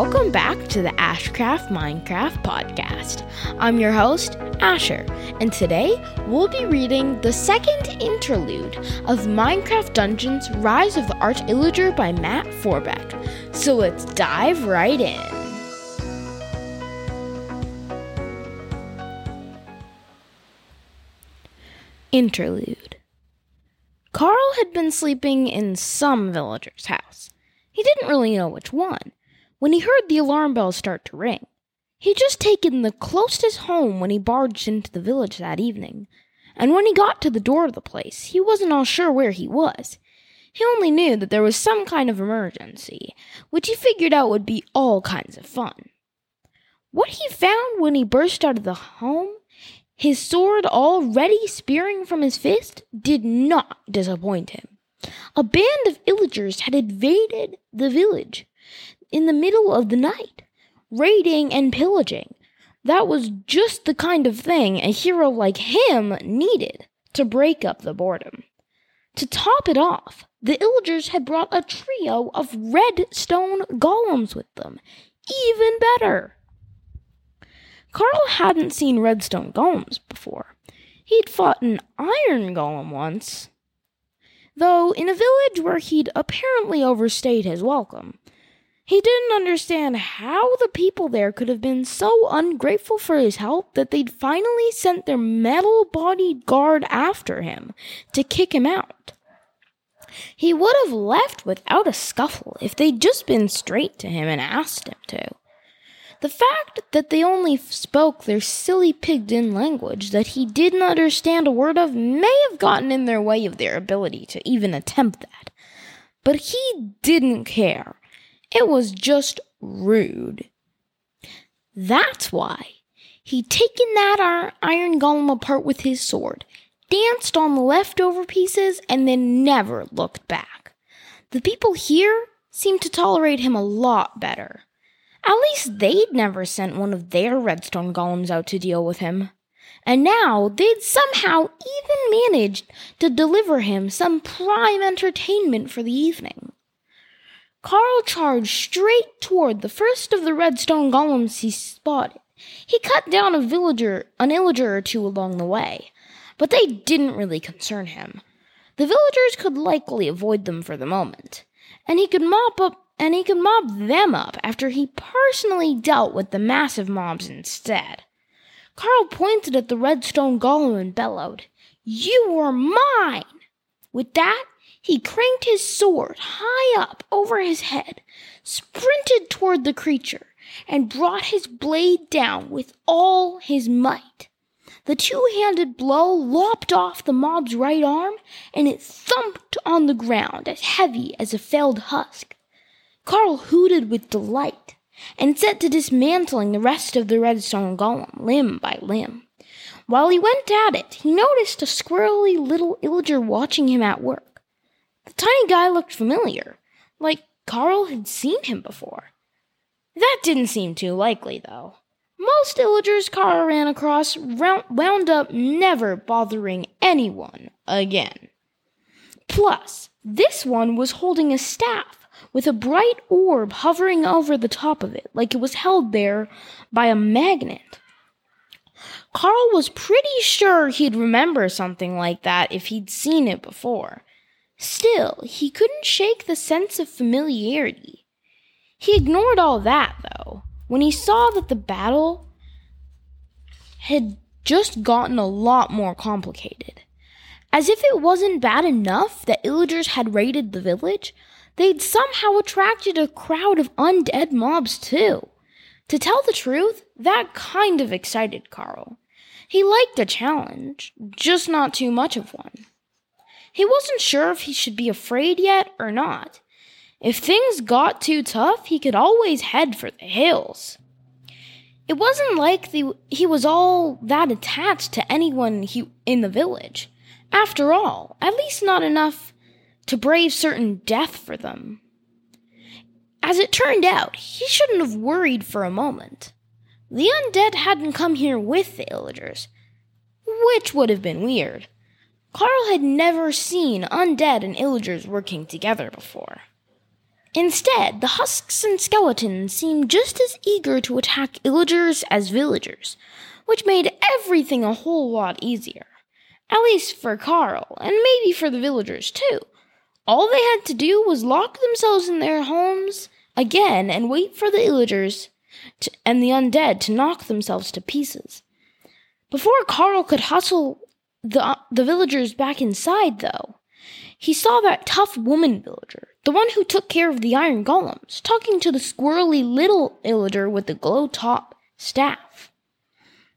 welcome back to the Ashcraft Minecraft podcast. I'm your host, Asher, and today we'll be reading the second interlude of Minecraft Dungeons Rise of the Arch Illager by Matt Forbeck. So let's dive right in. Interlude Carl had been sleeping in some villager's house. He didn't really know which one when he heard the alarm bell start to ring. He'd just taken the closest home when he barged into the village that evening, and when he got to the door of the place, he wasn't all sure where he was. He only knew that there was some kind of emergency, which he figured out would be all kinds of fun. What he found when he burst out of the home, his sword already spearing from his fist, did not disappoint him. A band of illagers had invaded the village in the middle of the night, raiding and pillaging. That was just the kind of thing a hero like him needed to break up the boredom. To top it off, the Illagers had brought a trio of redstone golems with them. Even better! Carl hadn't seen redstone golems before. He'd fought an iron golem once, though in a village where he'd apparently overstayed his welcome. He didn't understand how the people there could have been so ungrateful for his help that they'd finally sent their metal bodied guard after him to kick him out. He would have left without a scuffle if they'd just been straight to him and asked him to. The fact that they only spoke their silly pidgin language that he didn't understand a word of may have gotten in their way of their ability to even attempt that. But he didn't care. It was just rude. That's why he'd taken that iron golem apart with his sword, danced on the leftover pieces, and then never looked back. The people here seemed to tolerate him a lot better. At least they'd never sent one of their redstone golems out to deal with him. And now they'd somehow even managed to deliver him some prime entertainment for the evening. Carl charged straight toward the first of the redstone golems he spotted. He cut down a villager, an illager or two along the way, but they didn't really concern him. The villagers could likely avoid them for the moment, and he could mop up and he could mop them up after he personally dealt with the massive mobs instead. Carl pointed at the redstone golem and bellowed, You are mine! With that, he cranked his sword high up over his head, sprinted toward the creature, and brought his blade down with all his might. The two handed blow lopped off the mob's right arm, and it thumped on the ground as heavy as a felled husk. Carl hooted with delight and set to dismantling the rest of the redstone golem limb by limb. While he went at it, he noticed a squirrely little illager watching him at work. The tiny guy looked familiar, like Carl had seen him before. That didn't seem too likely, though. Most illagers Carl ran across wound up never bothering anyone again. Plus, this one was holding a staff with a bright orb hovering over the top of it, like it was held there by a magnet. Carl was pretty sure he'd remember something like that if he'd seen it before. Still, he couldn't shake the sense of familiarity. He ignored all that, though, when he saw that the battle had just gotten a lot more complicated. As if it wasn't bad enough that illagers had raided the village, they'd somehow attracted a crowd of undead mobs, too. To tell the truth, that kind of excited Carl. He liked a challenge, just not too much of one. He wasn't sure if he should be afraid yet or not. If things got too tough, he could always head for the hills. It wasn't like the, he was all that attached to anyone he, in the village. After all, at least not enough to brave certain death for them. As it turned out, he shouldn't have worried for a moment. The undead hadn't come here with the illagers, which would have been weird. Carl had never seen undead and illagers working together before. Instead, the husks and skeletons seemed just as eager to attack illagers as villagers, which made everything a whole lot easier. At least for Carl, and maybe for the villagers too. All they had to do was lock themselves in their homes again and wait for the illagers to, and the undead to knock themselves to pieces. Before Carl could hustle the, uh, the villagers back inside, though, he saw that tough woman villager, the one who took care of the iron golems, talking to the squirrely little illager with the glow top staff.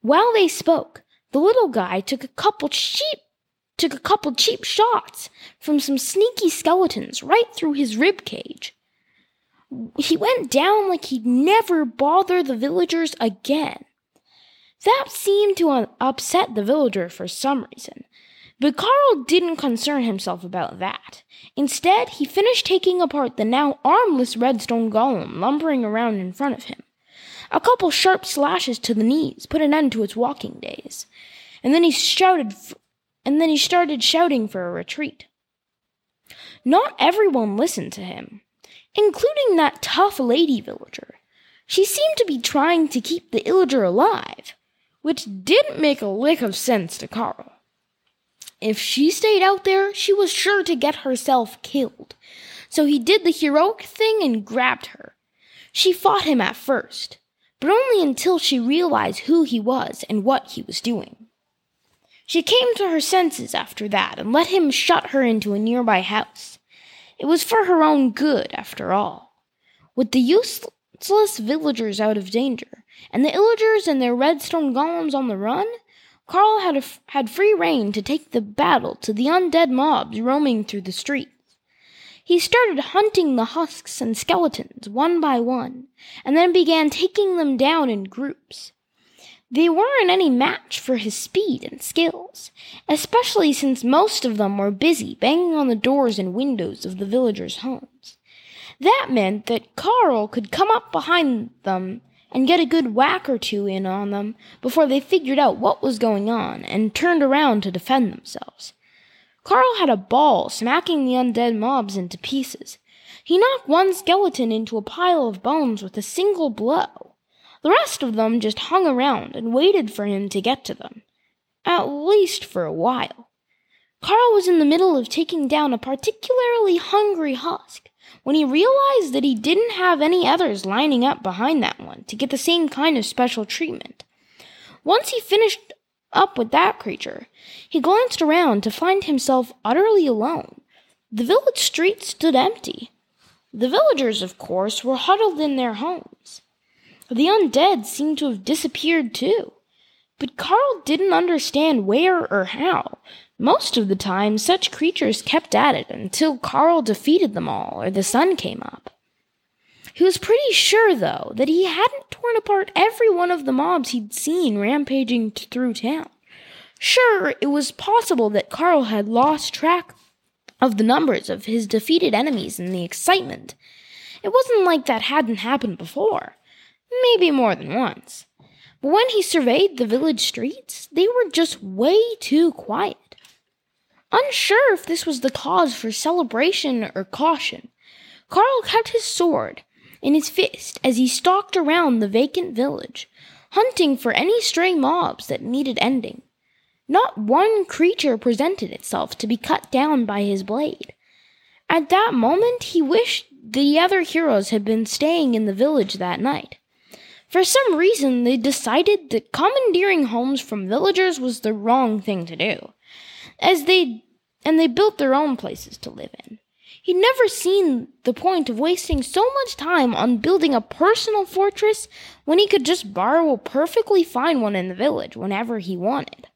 While they spoke, the little guy took a couple cheap took a couple cheap shots from some sneaky skeletons right through his rib cage. He went down like he'd never bother the villagers again. That seemed to upset the villager for some reason, but Carl didn't concern himself about that. Instead, he finished taking apart the now armless redstone golem lumbering around in front of him. A couple sharp slashes to the knees put an end to its walking days, and then he shouted and then he started shouting for a retreat. Not everyone listened to him, including that tough lady villager. She seemed to be trying to keep the illager alive, which didn't make a lick of sense to Carl. If she stayed out there, she was sure to get herself killed. So he did the heroic thing and grabbed her. She fought him at first, but only until she realized who he was and what he was doing. She came to her senses after that and let him shut her into a nearby house. It was for her own good, after all. With the useless villagers out of danger, and the illagers and their redstone golems on the run, Carl had, had free rein to take the battle to the undead mobs roaming through the streets. He started hunting the husks and skeletons one by one, and then began taking them down in groups. They weren't any match for his speed and skills, especially since most of them were busy banging on the doors and windows of the villagers' homes. That meant that Carl could come up behind them and get a good whack or two in on them before they figured out what was going on and turned around to defend themselves. Carl had a ball smacking the undead mobs into pieces. He knocked one skeleton into a pile of bones with a single blow. The rest of them just hung around and waited for him to get to them. At least for a while. Carl was in the middle of taking down a particularly hungry husk when he realized that he didn't have any others lining up behind that one to get the same kind of special treatment. Once he finished up with that creature, he glanced around to find himself utterly alone. The village street stood empty. The villagers, of course, were huddled in their homes. The undead seemed to have disappeared too. But Carl didn't understand where or how. Most of the time, such creatures kept at it until Carl defeated them all or the sun came up. He was pretty sure, though, that he hadn't torn apart every one of the mobs he'd seen rampaging through town. Sure, it was possible that Carl had lost track of the numbers of his defeated enemies in the excitement. It wasn't like that hadn't happened before maybe more than once. But when he surveyed the village streets, they were just way too quiet. Unsure if this was the cause for celebration or caution, Carl kept his sword in his fist as he stalked around the vacant village, hunting for any stray mobs that needed ending. Not one creature presented itself to be cut down by his blade. At that moment, he wished the other heroes had been staying in the village that night. For some reason, they decided that commandeering homes from villagers was the wrong thing to do, as they and they built their own places to live in. He'd never seen the point of wasting so much time on building a personal fortress when he could just borrow a perfectly fine one in the village whenever he wanted.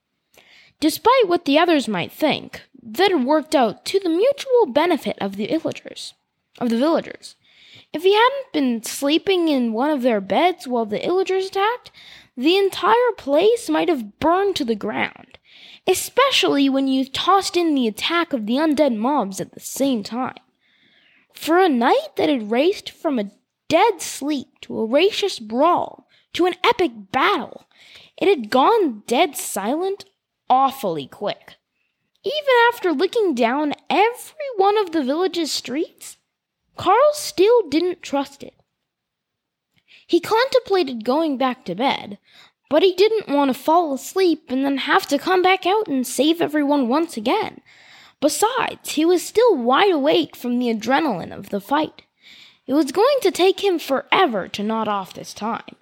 Despite what the others might think, that had worked out to the mutual benefit of the villagers. Of the villagers. If he hadn't been sleeping in one of their beds while the illagers attacked, the entire place might have burned to the ground, especially when you tossed in the attack of the undead mobs at the same time. For a night that had raced from a dead sleep to a racious brawl to an epic battle, it had gone dead silent awfully quick. Even after looking down every one of the village's streets, Carl still didn't trust it. He contemplated going back to bed, but he didn't want to fall asleep and then have to come back out and save everyone once again. Besides, he was still wide awake from the adrenaline of the fight. It was going to take him forever to nod off this time.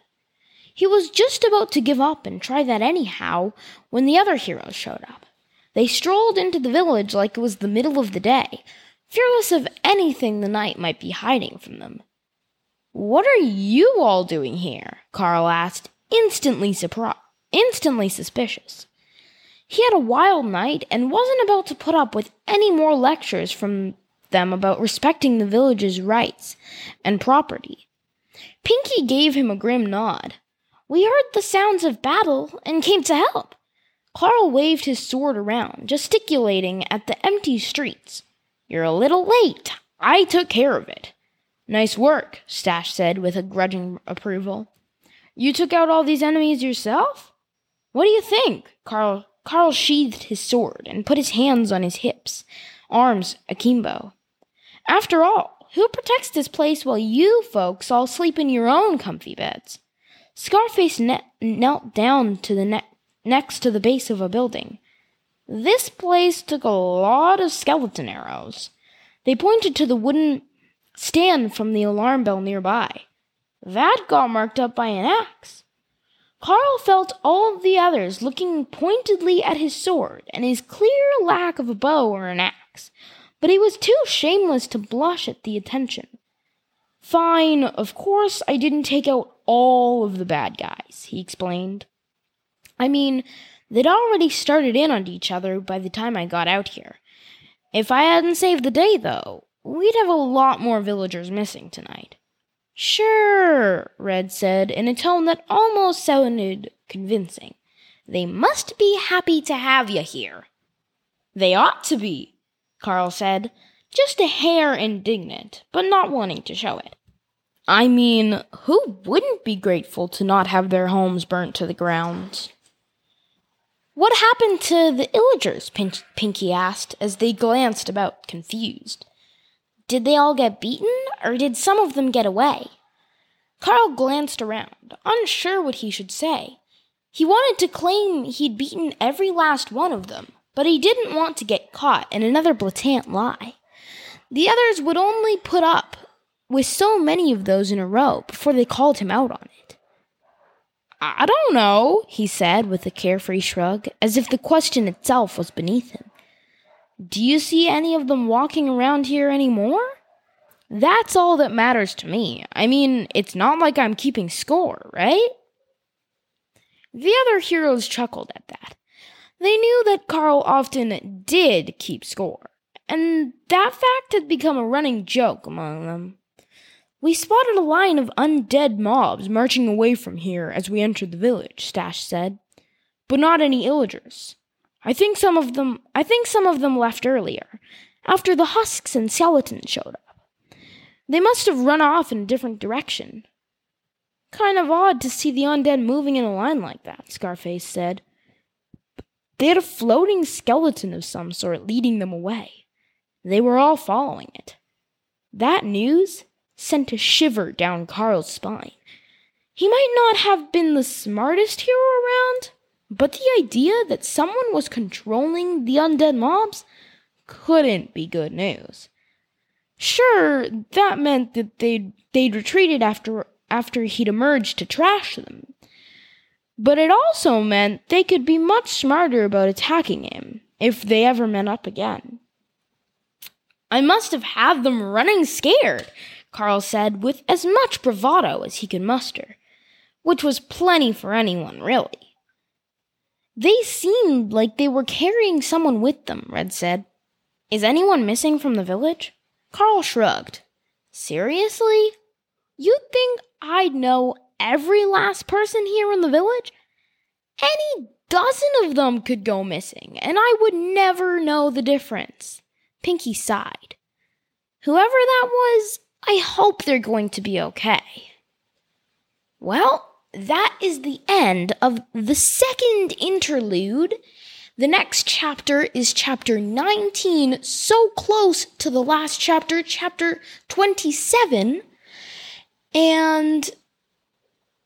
He was just about to give up and try that anyhow when the other heroes showed up. They strolled into the village like it was the middle of the day, fearless of anything the night might be hiding from them. What are you all doing here? Carl asked, instantly surprised, instantly suspicious. He had a wild night and wasn't about to put up with any more lectures from them about respecting the village's rights and property. Pinky gave him a grim nod. We heard the sounds of battle and came to help. Carl waved his sword around, gesticulating at the empty streets. You're a little late. I took care of it. Nice work, Stash said with a grudging approval. You took out all these enemies yourself? What do you think? Carl Carl sheathed his sword and put his hands on his hips, arms akimbo. After all, who protects this place while you folks all sleep in your own comfy beds? Scarface ne- knelt down to the ne- next to the base of a building. This place took a lot of skeleton arrows. They pointed to the wooden stand from the alarm bell nearby. That got marked up by an axe. Carl felt all the others looking pointedly at his sword and his clear lack of a bow or an axe, but he was too shameless to blush at the attention. Fine, of course I didn't take out all of the bad guys, he explained. I mean, they'd already started in on each other by the time I got out here. If I hadn't saved the day, though, we'd have a lot more villagers missing tonight. Sure, Red said in a tone that almost sounded convincing. They must be happy to have you here. They ought to be, Carl said, just a hair indignant, but not wanting to show it. I mean, who wouldn't be grateful to not have their homes burnt to the ground? What happened to the Illagers? Pinky asked as they glanced about confused. Did they all get beaten, or did some of them get away? Carl glanced around, unsure what he should say. He wanted to claim he'd beaten every last one of them, but he didn't want to get caught in another blatant lie. The others would only put up with so many of those in a row before they called him out on it. I don't know, he said with a carefree shrug, as if the question itself was beneath him. Do you see any of them walking around here anymore? That's all that matters to me. I mean, it's not like I'm keeping score, right? The other heroes chuckled at that. They knew that Carl often did keep score, and that fact had become a running joke among them. We spotted a line of undead mobs marching away from here as we entered the village, Stash said, but not any illagers. I think some of them I think some of them left earlier, after the husks and skeletons showed up. They must have run off in a different direction. Kind of odd to see the undead moving in a line like that, Scarface said. They had a floating skeleton of some sort leading them away. They were all following it. That news sent a shiver down Carl's spine. He might not have been the smartest hero around, but the idea that someone was controlling the undead mobs couldn't be good news. Sure, that meant that they'd, they'd retreated after, after he'd emerged to trash them. But it also meant they could be much smarter about attacking him if they ever met up again. I must have had them running scared, Carl said with as much bravado as he could muster, which was plenty for anyone, really. They seemed like they were carrying someone with them, Red said. Is anyone missing from the village? Carl shrugged. Seriously? You'd think I'd know every last person here in the village? Any dozen of them could go missing, and I would never know the difference. Pinky sighed. Whoever that was, I hope they're going to be okay. Well, that is the end of the second interlude. The next chapter is chapter 19, so close to the last chapter, chapter 27. And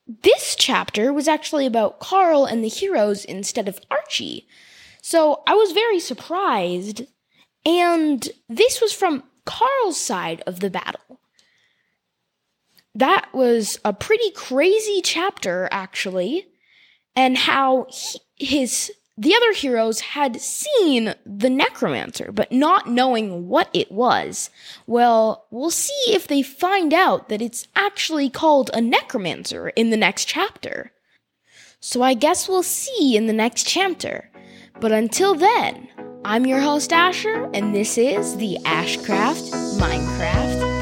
this chapter was actually about Carl and the heroes instead of Archie. So I was very surprised. And this was from Carl's side of the battle. That was a pretty crazy chapter, actually, and how he, his the other heroes had seen the necromancer, but not knowing what it was. Well, we'll see if they find out that it's actually called a necromancer in the next chapter. So I guess we'll see in the next chapter. But until then, I'm your host Asher, and this is the Ashcraft Minecraft